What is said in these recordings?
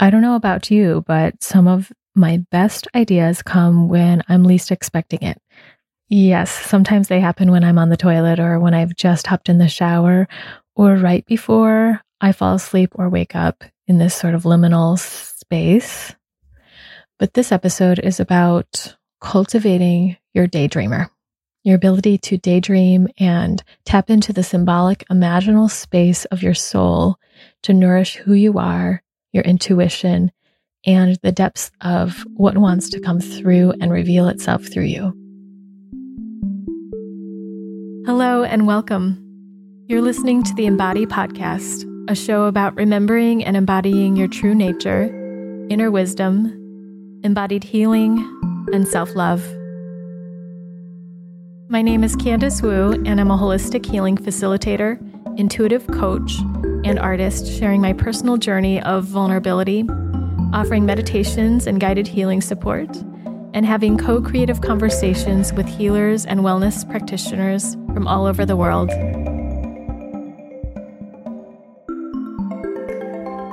I don't know about you, but some of my best ideas come when I'm least expecting it. Yes, sometimes they happen when I'm on the toilet or when I've just hopped in the shower or right before I fall asleep or wake up in this sort of liminal space. But this episode is about cultivating your daydreamer, your ability to daydream and tap into the symbolic, imaginal space of your soul to nourish who you are your intuition, and the depths of what wants to come through and reveal itself through you. Hello and welcome. You're listening to the Embody Podcast, a show about remembering and embodying your true nature, inner wisdom, embodied healing, and self love. My name is Candice Wu, and I'm a holistic healing facilitator, intuitive coach, and artist sharing my personal journey of vulnerability, offering meditations and guided healing support, and having co creative conversations with healers and wellness practitioners from all over the world.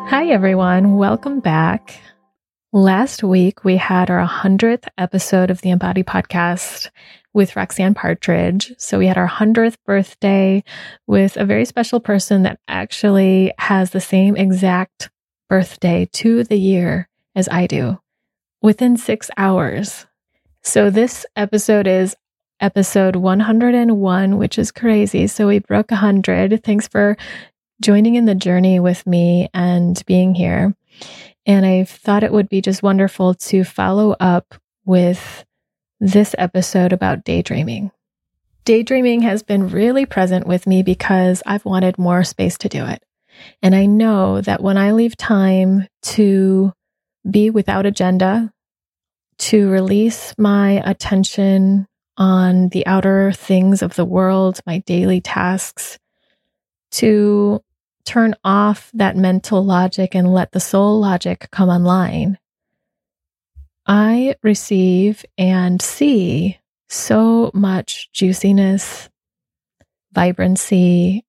Hi, everyone. Welcome back. Last week, we had our 100th episode of the Embody podcast, with Roxanne Partridge. So we had our 100th birthday with a very special person that actually has the same exact birthday to the year as I do within six hours. So this episode is episode 101, which is crazy. So we broke 100. Thanks for joining in the journey with me and being here. And I thought it would be just wonderful to follow up with this episode about daydreaming. Daydreaming has been really present with me because I've wanted more space to do it. And I know that when I leave time to be without agenda, to release my attention on the outer things of the world, my daily tasks, to turn off that mental logic and let the soul logic come online, I receive and see so much juiciness, vibrancy,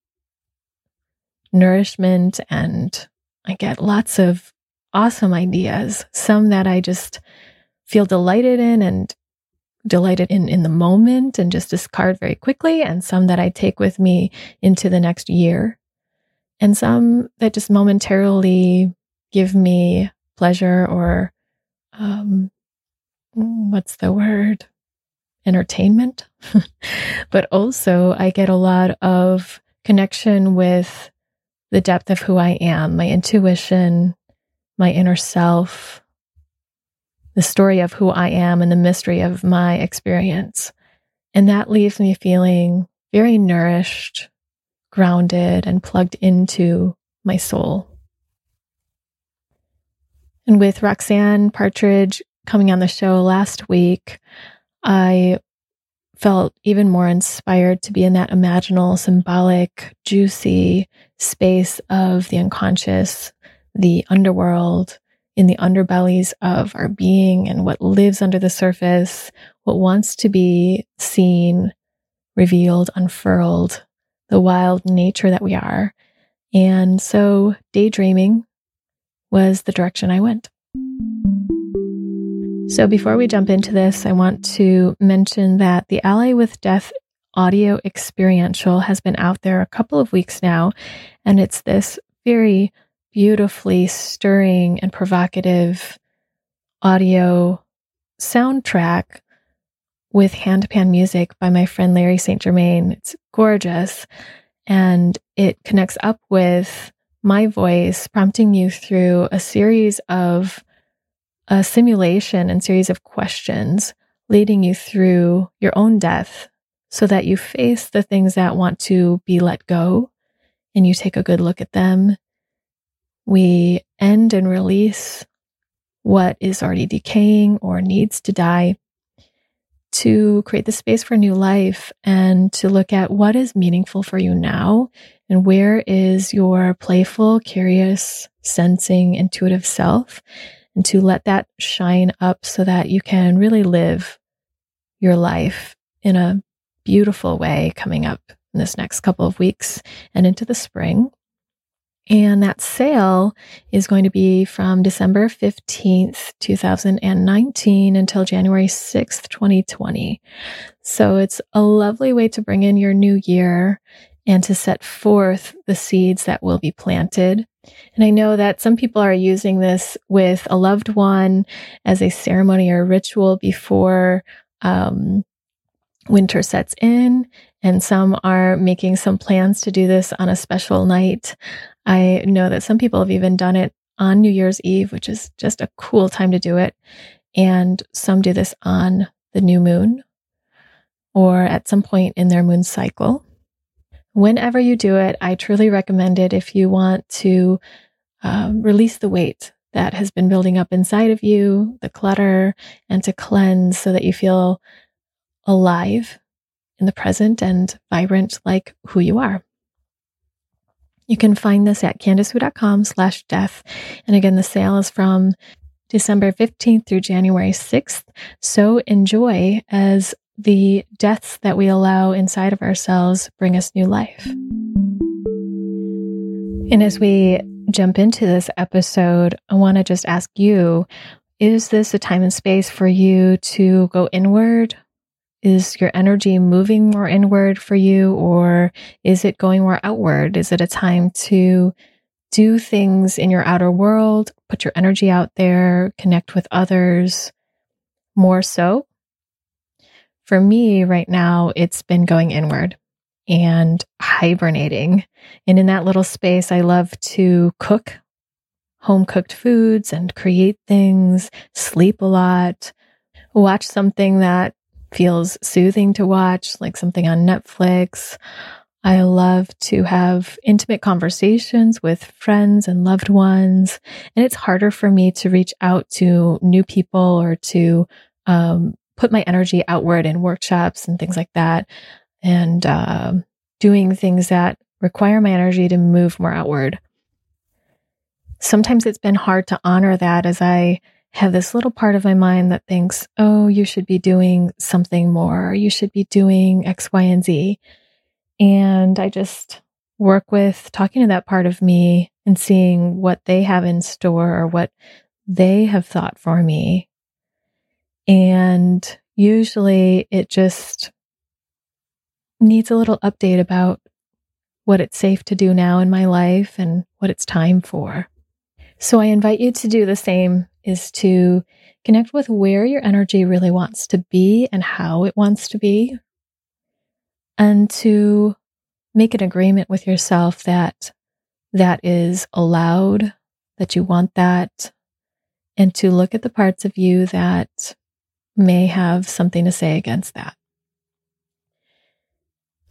nourishment, and I get lots of awesome ideas. Some that I just feel delighted in and delighted in in the moment and just discard very quickly, and some that I take with me into the next year, and some that just momentarily give me pleasure or um, what's the word? Entertainment. but also, I get a lot of connection with the depth of who I am, my intuition, my inner self, the story of who I am, and the mystery of my experience. And that leaves me feeling very nourished, grounded, and plugged into my soul. And with Roxanne Partridge coming on the show last week, I felt even more inspired to be in that imaginal, symbolic, juicy space of the unconscious, the underworld, in the underbellies of our being and what lives under the surface, what wants to be seen, revealed, unfurled, the wild nature that we are. And so daydreaming was the direction I went. So, before we jump into this, I want to mention that the Ally with Death audio experiential has been out there a couple of weeks now, and it's this very beautifully stirring and provocative audio soundtrack with handpan music by my friend Larry St. Germain. It's gorgeous and it connects up with my voice, prompting you through a series of a simulation and series of questions leading you through your own death so that you face the things that want to be let go and you take a good look at them. We end and release what is already decaying or needs to die to create the space for new life and to look at what is meaningful for you now and where is your playful, curious, sensing, intuitive self and to let that shine up so that you can really live your life in a beautiful way coming up in this next couple of weeks and into the spring. And that sale is going to be from December 15th, 2019 until January 6th, 2020. So it's a lovely way to bring in your new year and to set forth the seeds that will be planted. And I know that some people are using this with a loved one as a ceremony or ritual before um, winter sets in. And some are making some plans to do this on a special night. I know that some people have even done it on New Year's Eve, which is just a cool time to do it. And some do this on the new moon or at some point in their moon cycle. Whenever you do it, I truly recommend it if you want to um, release the weight that has been building up inside of you, the clutter, and to cleanse so that you feel alive in the present and vibrant like who you are. You can find this at candicewu.com slash death. And again, the sale is from December 15th through January 6th. So enjoy as the deaths that we allow inside of ourselves bring us new life. And as we jump into this episode, I want to just ask you is this a time and space for you to go inward is your energy moving more inward for you, or is it going more outward? Is it a time to do things in your outer world, put your energy out there, connect with others more so? For me right now, it's been going inward and hibernating. And in that little space, I love to cook home cooked foods and create things, sleep a lot, watch something that feels soothing to watch, like something on Netflix. I love to have intimate conversations with friends and loved ones. And it's harder for me to reach out to new people or to um, put my energy outward in workshops and things like that. And uh, doing things that require my energy to move more outward. Sometimes it's been hard to honor that as I have this little part of my mind that thinks, oh, you should be doing something more. You should be doing X, Y, and Z. And I just work with talking to that part of me and seeing what they have in store or what they have thought for me. And usually it just needs a little update about what it's safe to do now in my life and what it's time for. So I invite you to do the same is to connect with where your energy really wants to be and how it wants to be. And to make an agreement with yourself that that is allowed, that you want that, and to look at the parts of you that may have something to say against that.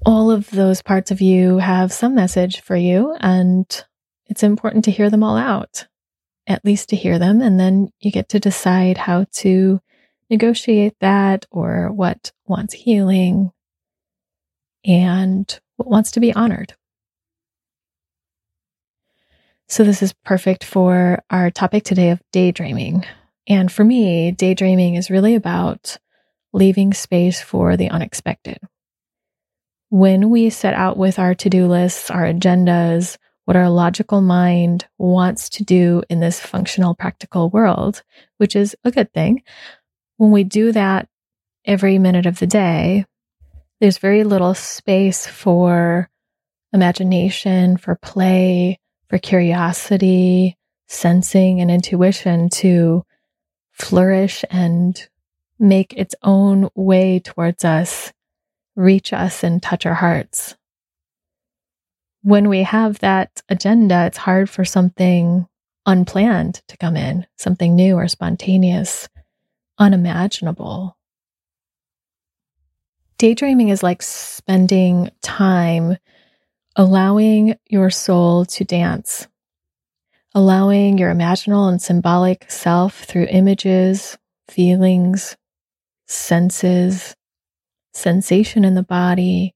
All of those parts of you have some message for you, and it's important to hear them all out at least to hear them. And then you get to decide how to negotiate that or what wants healing and what wants to be honored. So, this is perfect for our topic today of daydreaming. And for me, daydreaming is really about leaving space for the unexpected. When we set out with our to do lists, our agendas, what our logical mind wants to do in this functional, practical world, which is a good thing. When we do that every minute of the day, there's very little space for imagination, for play, for curiosity, sensing, and intuition to flourish and make its own way towards us, reach us, and touch our hearts when we have that agenda, it's hard for something unplanned to come in, something new or spontaneous, unimaginable. Daydreaming is like spending time allowing your soul to dance, allowing your imaginal and symbolic self through images, feelings, senses, sensation in the body,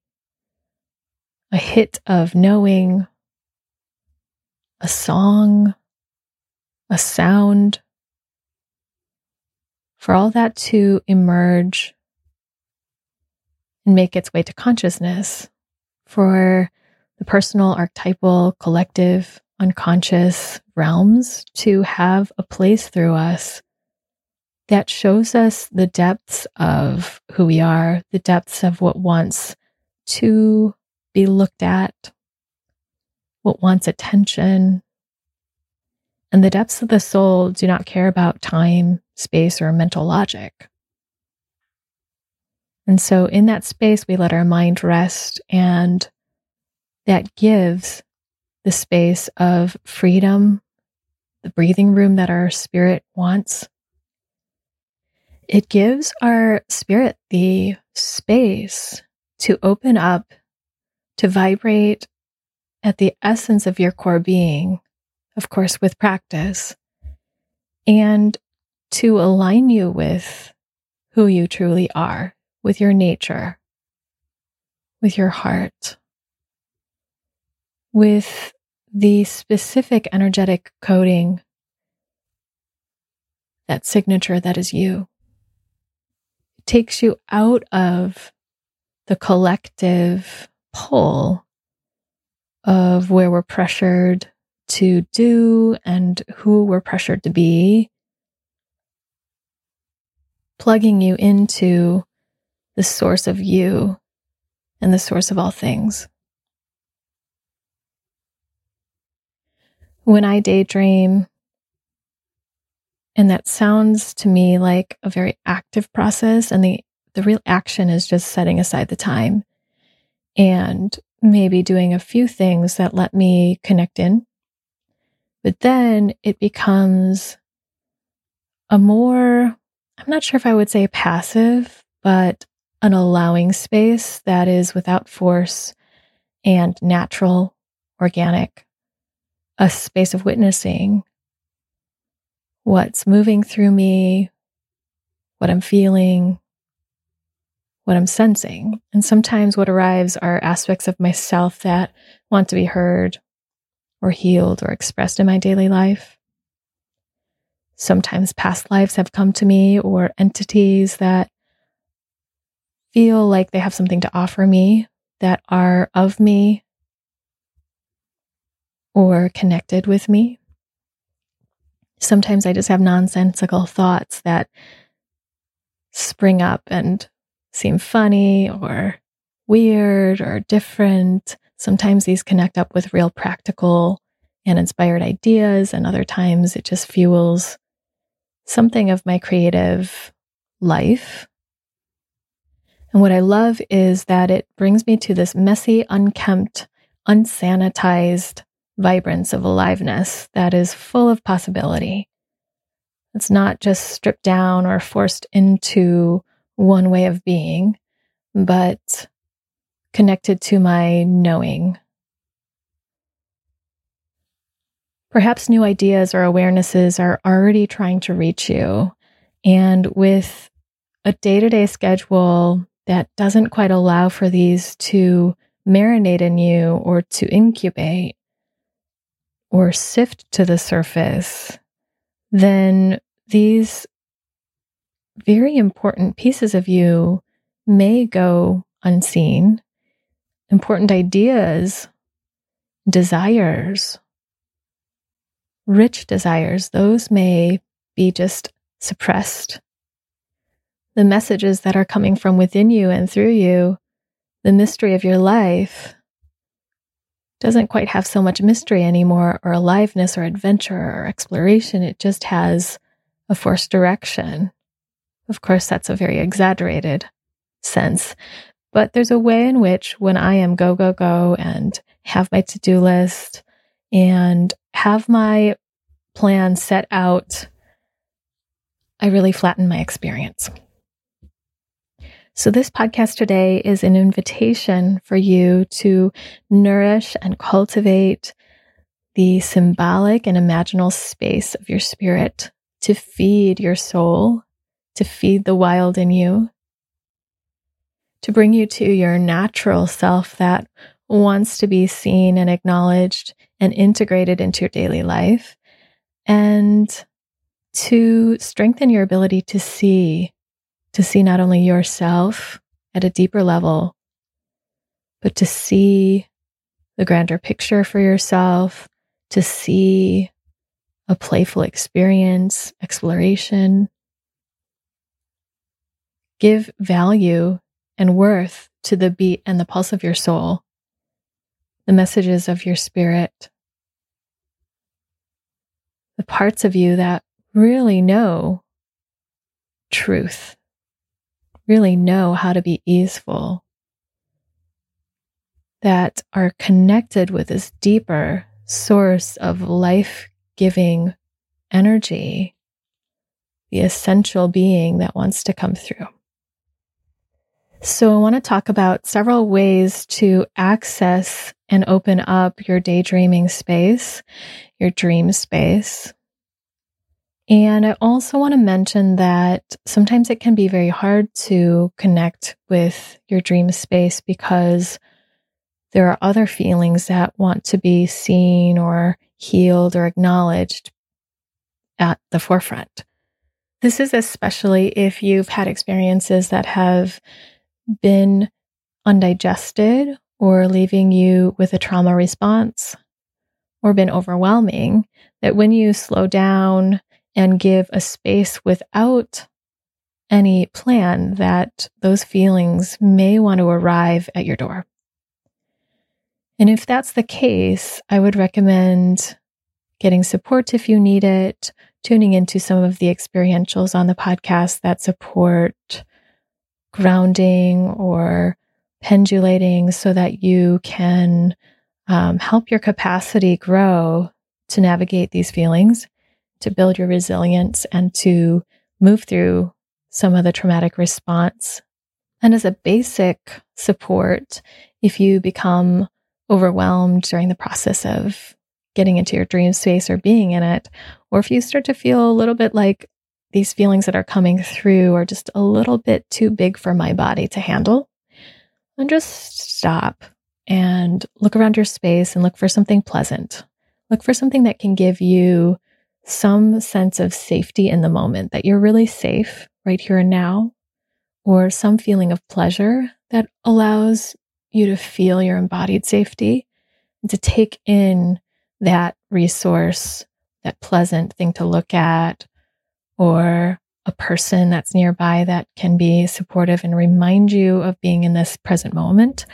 a hit of knowing, a song, a sound, for all that to emerge and make its way to consciousness, for the personal, archetypal, collective, unconscious realms to have a place through us that shows us the depths of who we are, the depths of what wants to be looked at, what wants attention. And the depths of the soul do not care about time, space, or mental logic. And so, in that space, we let our mind rest, and that gives the space of freedom, the breathing room that our spirit wants. It gives our spirit the space to open up, to vibrate at the essence of your core being, of course, with practice, and to align you with who you truly are, with your nature, with your heart, with the specific energetic coding, that signature that is you. It takes you out of the collective pull of where we're pressured to do and who we're pressured to be, plugging you into the source of you and the source of all things. When I daydream, and that sounds to me like a very active process, and the, the real action is just setting aside the time and maybe doing a few things that let me connect in. But then it becomes a more, I'm not sure if I would say passive, but an allowing space that is without force and natural, organic, a space of witnessing what's moving through me, what I'm feeling, what I'm sensing. And sometimes what arrives are aspects of myself that want to be heard or healed or expressed in my daily life. Sometimes past lives have come to me or entities that feel like they have something to offer me that are of me or connected with me. Sometimes I just have nonsensical thoughts that spring up and seem funny or weird or different. Sometimes these connect up with real practical and inspired ideas, and other times it just fuels something of my creative life. And what I love is that it brings me to this messy, unkempt, unsanitized vibrance of aliveness that is full of possibility. It's not just stripped down or forced into one way of being, but connected to my knowing. Perhaps new ideas or awarenesses are already trying to reach you. And with a day to day schedule that doesn't quite allow for these to marinate in you or to incubate or sift to the surface, then these very important pieces of you may go unseen. Important ideas, desires, rich desires, those may be just suppressed. The messages that are coming from within you and through you, the mystery of your life, doesn't quite have so much mystery anymore, or aliveness, or adventure, or exploration. It just has a forced direction. Of course, that's a very exaggerated sense, but there's a way in which when I am go, go, go and have my to do list and have my plan set out, I really flatten my experience. So, this podcast today is an invitation for you to nourish and cultivate the symbolic and imaginal space of your spirit to feed your soul to feed the wild in you, to bring you to your natural self that wants to be seen and acknowledged and integrated into your daily life, and to strengthen your ability to see, to see not only yourself at a deeper level, but to see the grander picture for yourself, to see a playful experience, exploration. Give value and worth to the beat and the pulse of your soul, the messages of your spirit, the parts of you that really know truth, really know how to be easeful, that are connected with this deeper source of life giving energy, the essential being that wants to come through. So, I want to talk about several ways to access and open up your daydreaming space, your dream space. And I also want to mention that sometimes it can be very hard to connect with your dream space because there are other feelings that want to be seen or healed or acknowledged at the forefront. This is especially if you've had experiences that have been undigested or leaving you with a trauma response or been overwhelming, that when you slow down and give a space without any plan, that those feelings may want to arrive at your door. And if that's the case, I would recommend getting support if you need it, tuning into some of the experientials on the podcast that support grounding or pendulating so that you can um, help your capacity grow to navigate these feelings, to build your resilience, and to move through some of the traumatic response. And as a basic support, if you become overwhelmed during the process of getting into your dream space or being in it, or if you start to feel a little bit like these feelings that are coming through are just a little bit too big for my body to handle, and just stop and look around your space and look for something pleasant. Look for something that can give you some sense of safety in the moment, that you're really safe right here and now, or some feeling of pleasure that allows you to feel your embodied safety and to take in that resource, that pleasant thing to look at, or a person that's nearby that can be supportive and remind you of being in this present moment.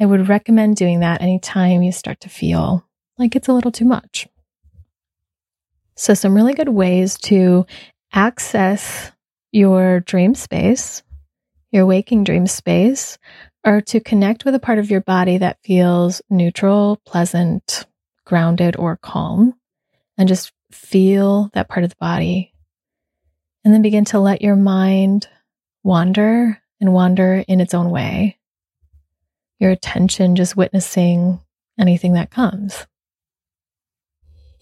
I would recommend doing that anytime you start to feel like it's a little too much. So, some really good ways to access your dream space, your waking dream space, are to connect with a part of your body that feels neutral, pleasant, grounded, or calm, and just feel that part of the body. And then begin to let your mind wander and wander in its own way. Your attention just witnessing anything that comes.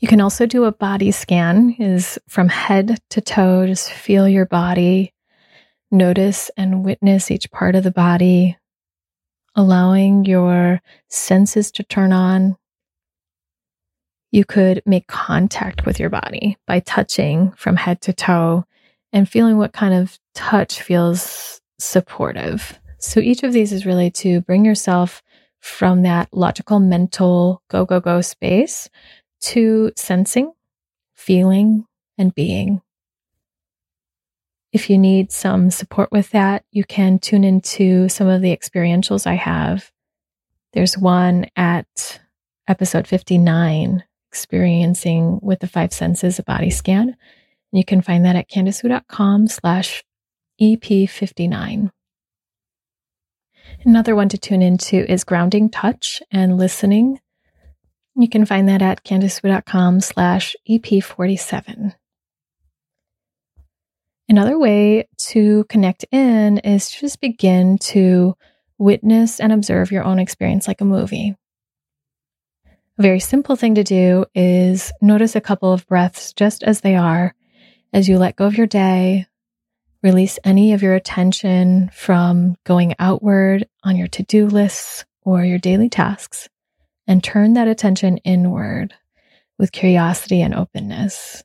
You can also do a body scan is from head to toe just feel your body notice and witness each part of the body allowing your senses to turn on. You could make contact with your body by touching from head to toe and feeling what kind of touch feels supportive. So each of these is really to bring yourself from that logical, mental, go, go, go space to sensing, feeling, and being. If you need some support with that, you can tune into some of the experientials I have. There's one at episode 59, experiencing with the five senses a body scan. You can find that at candicewu.com slash EP59. Another one to tune into is grounding touch and listening. You can find that at candicewu.com slash EP47. Another way to connect in is to just begin to witness and observe your own experience like a movie. A very simple thing to do is notice a couple of breaths just as they are as you let go of your day, release any of your attention from going outward on your to do lists or your daily tasks, and turn that attention inward with curiosity and openness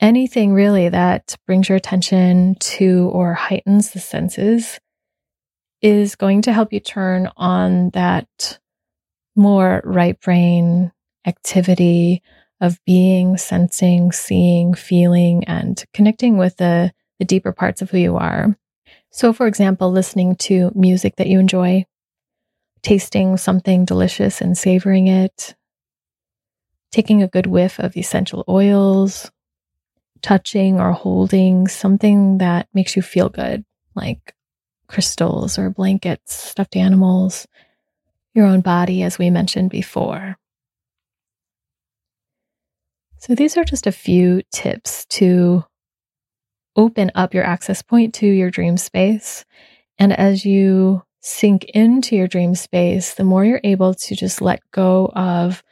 anything really that brings your attention to or heightens the senses is going to help you turn on that more right brain activity of being, sensing, seeing, feeling, and connecting with the, the deeper parts of who you are. So, for example, listening to music that you enjoy, tasting something delicious and savoring it, taking a good whiff of essential oils, touching or holding something that makes you feel good, like crystals or blankets, stuffed animals, your own body, as we mentioned before. So, these are just a few tips to open up your access point to your dream space. And as you sink into your dream space, the more you're able to just let go of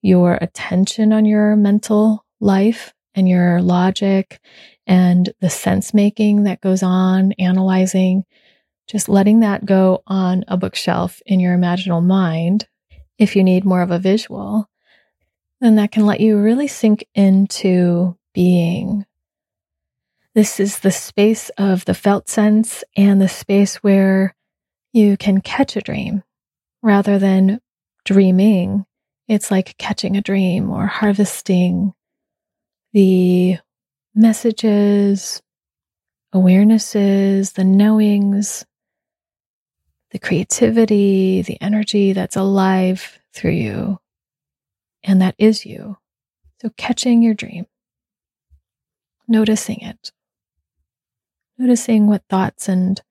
your attention on your mental life and your logic and the sense making that goes on, analyzing, just letting that go on a bookshelf in your imaginal mind. If you need more of a visual, then that can let you really sink into being. This is the space of the felt sense and the space where you can catch a dream rather than dreaming. It's like catching a dream or harvesting the messages, awarenesses, the knowings, the creativity, the energy that's alive through you and that is you. So catching your dream, noticing it, noticing what thoughts and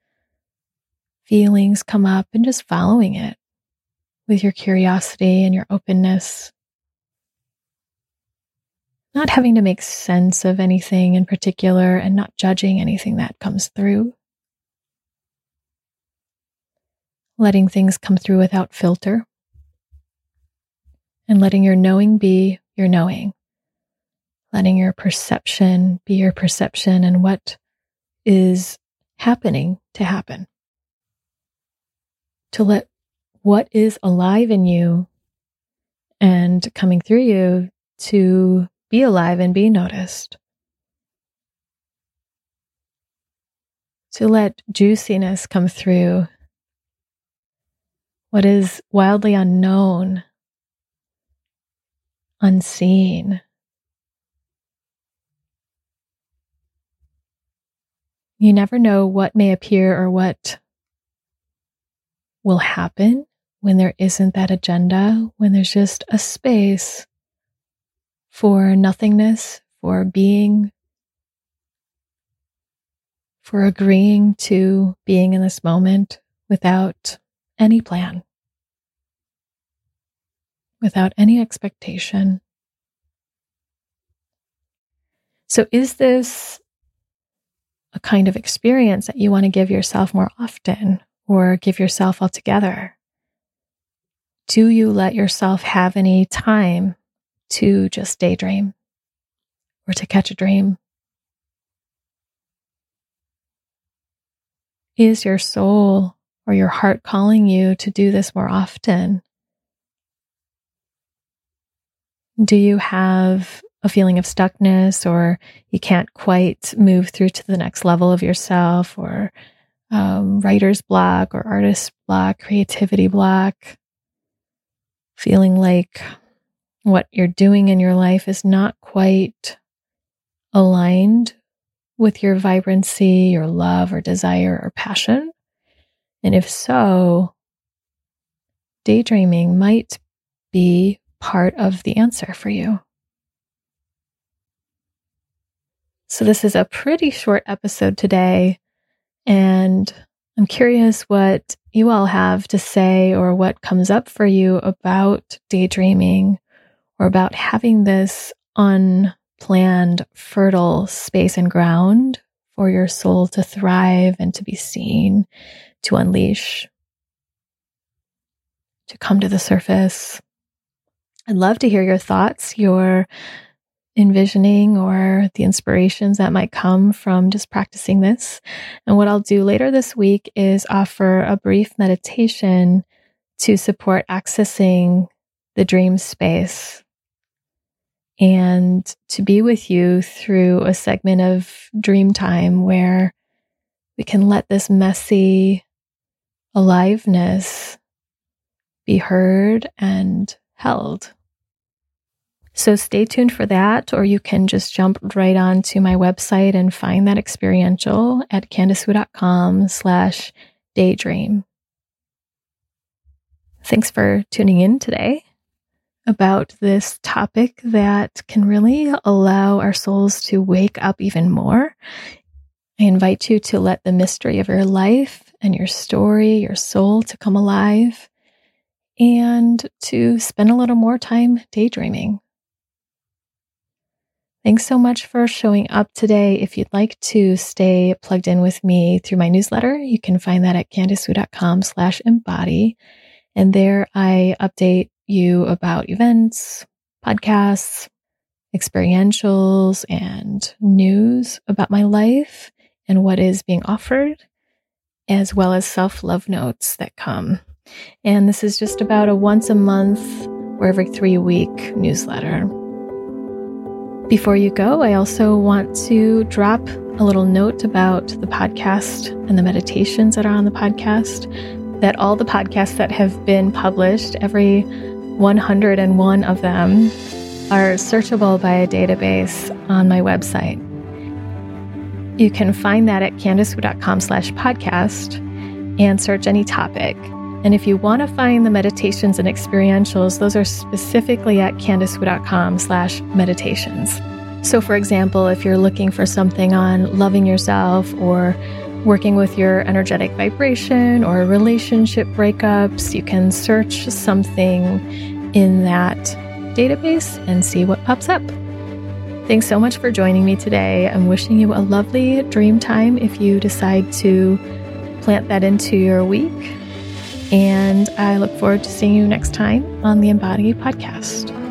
feelings come up and just following it with your curiosity and your openness. Not having to make sense of anything in particular and not judging anything that comes through. Letting things come through without filter and letting your knowing be your knowing, letting your perception be your perception and what is happening to happen. To let what is alive in you and coming through you to be alive and be noticed. To let juiciness come through what is wildly unknown unseen. You never know what may appear or what will happen when there isn't that agenda, when there's just a space for nothingness, for being, for agreeing to being in this moment without any plan without any expectation. So, is this a kind of experience that you want to give yourself more often or give yourself altogether? Do you let yourself have any time to just daydream or to catch a dream? Is your soul or your heart calling you to do this more often? Do you have a feeling of stuckness or you can't quite move through to the next level of yourself or um, writer's block or artist block, creativity block? Feeling like what you're doing in your life is not quite aligned with your vibrancy, your love or desire or passion? And if so, daydreaming might be part of the answer for you. So, this is a pretty short episode today, and I'm curious what you all have to say or what comes up for you about daydreaming or about having this unplanned, fertile space and ground for your soul to thrive and to be seen, to unleash, to come to the surface. I'd love to hear your thoughts, your envisioning or the inspirations that might come from just practicing this. And what I'll do later this week is offer a brief meditation to support accessing the dream space and to be with you through a segment of dream time where we can let this messy aliveness be heard and held. So stay tuned for that, or you can just jump right on to my website and find that experiential at candicewu.com slash daydream. Thanks for tuning in today about this topic that can really allow our souls to wake up even more. I invite you to let the mystery of your life and your story, your soul to come alive and to spend a little more time daydreaming. Thanks so much for showing up today. If you'd like to stay plugged in with me through my newsletter, you can find that at candicewu.com slash embody. And there I update you about events, podcasts, experientials, and news about my life and what is being offered, as well as self love notes that come. And this is just about a once a month or every three week newsletter. Before you go, I also want to drop a little note about the podcast and the meditations that are on the podcast. That all the podcasts that have been published, every 101 of them, are searchable by a database on my website. You can find that at candicewu.com slash podcast and search any topic. And if you want to find the meditations and experientials, those are specifically at candicewu.com slash meditations. So for example, if you're looking for something on loving yourself or working with your energetic vibration or relationship breakups, you can search something in that database and see what pops up. Thanks so much for joining me today. I'm wishing you a lovely dream time if you decide to plant that into your week. And I look forward to seeing you next time on the Embody podcast.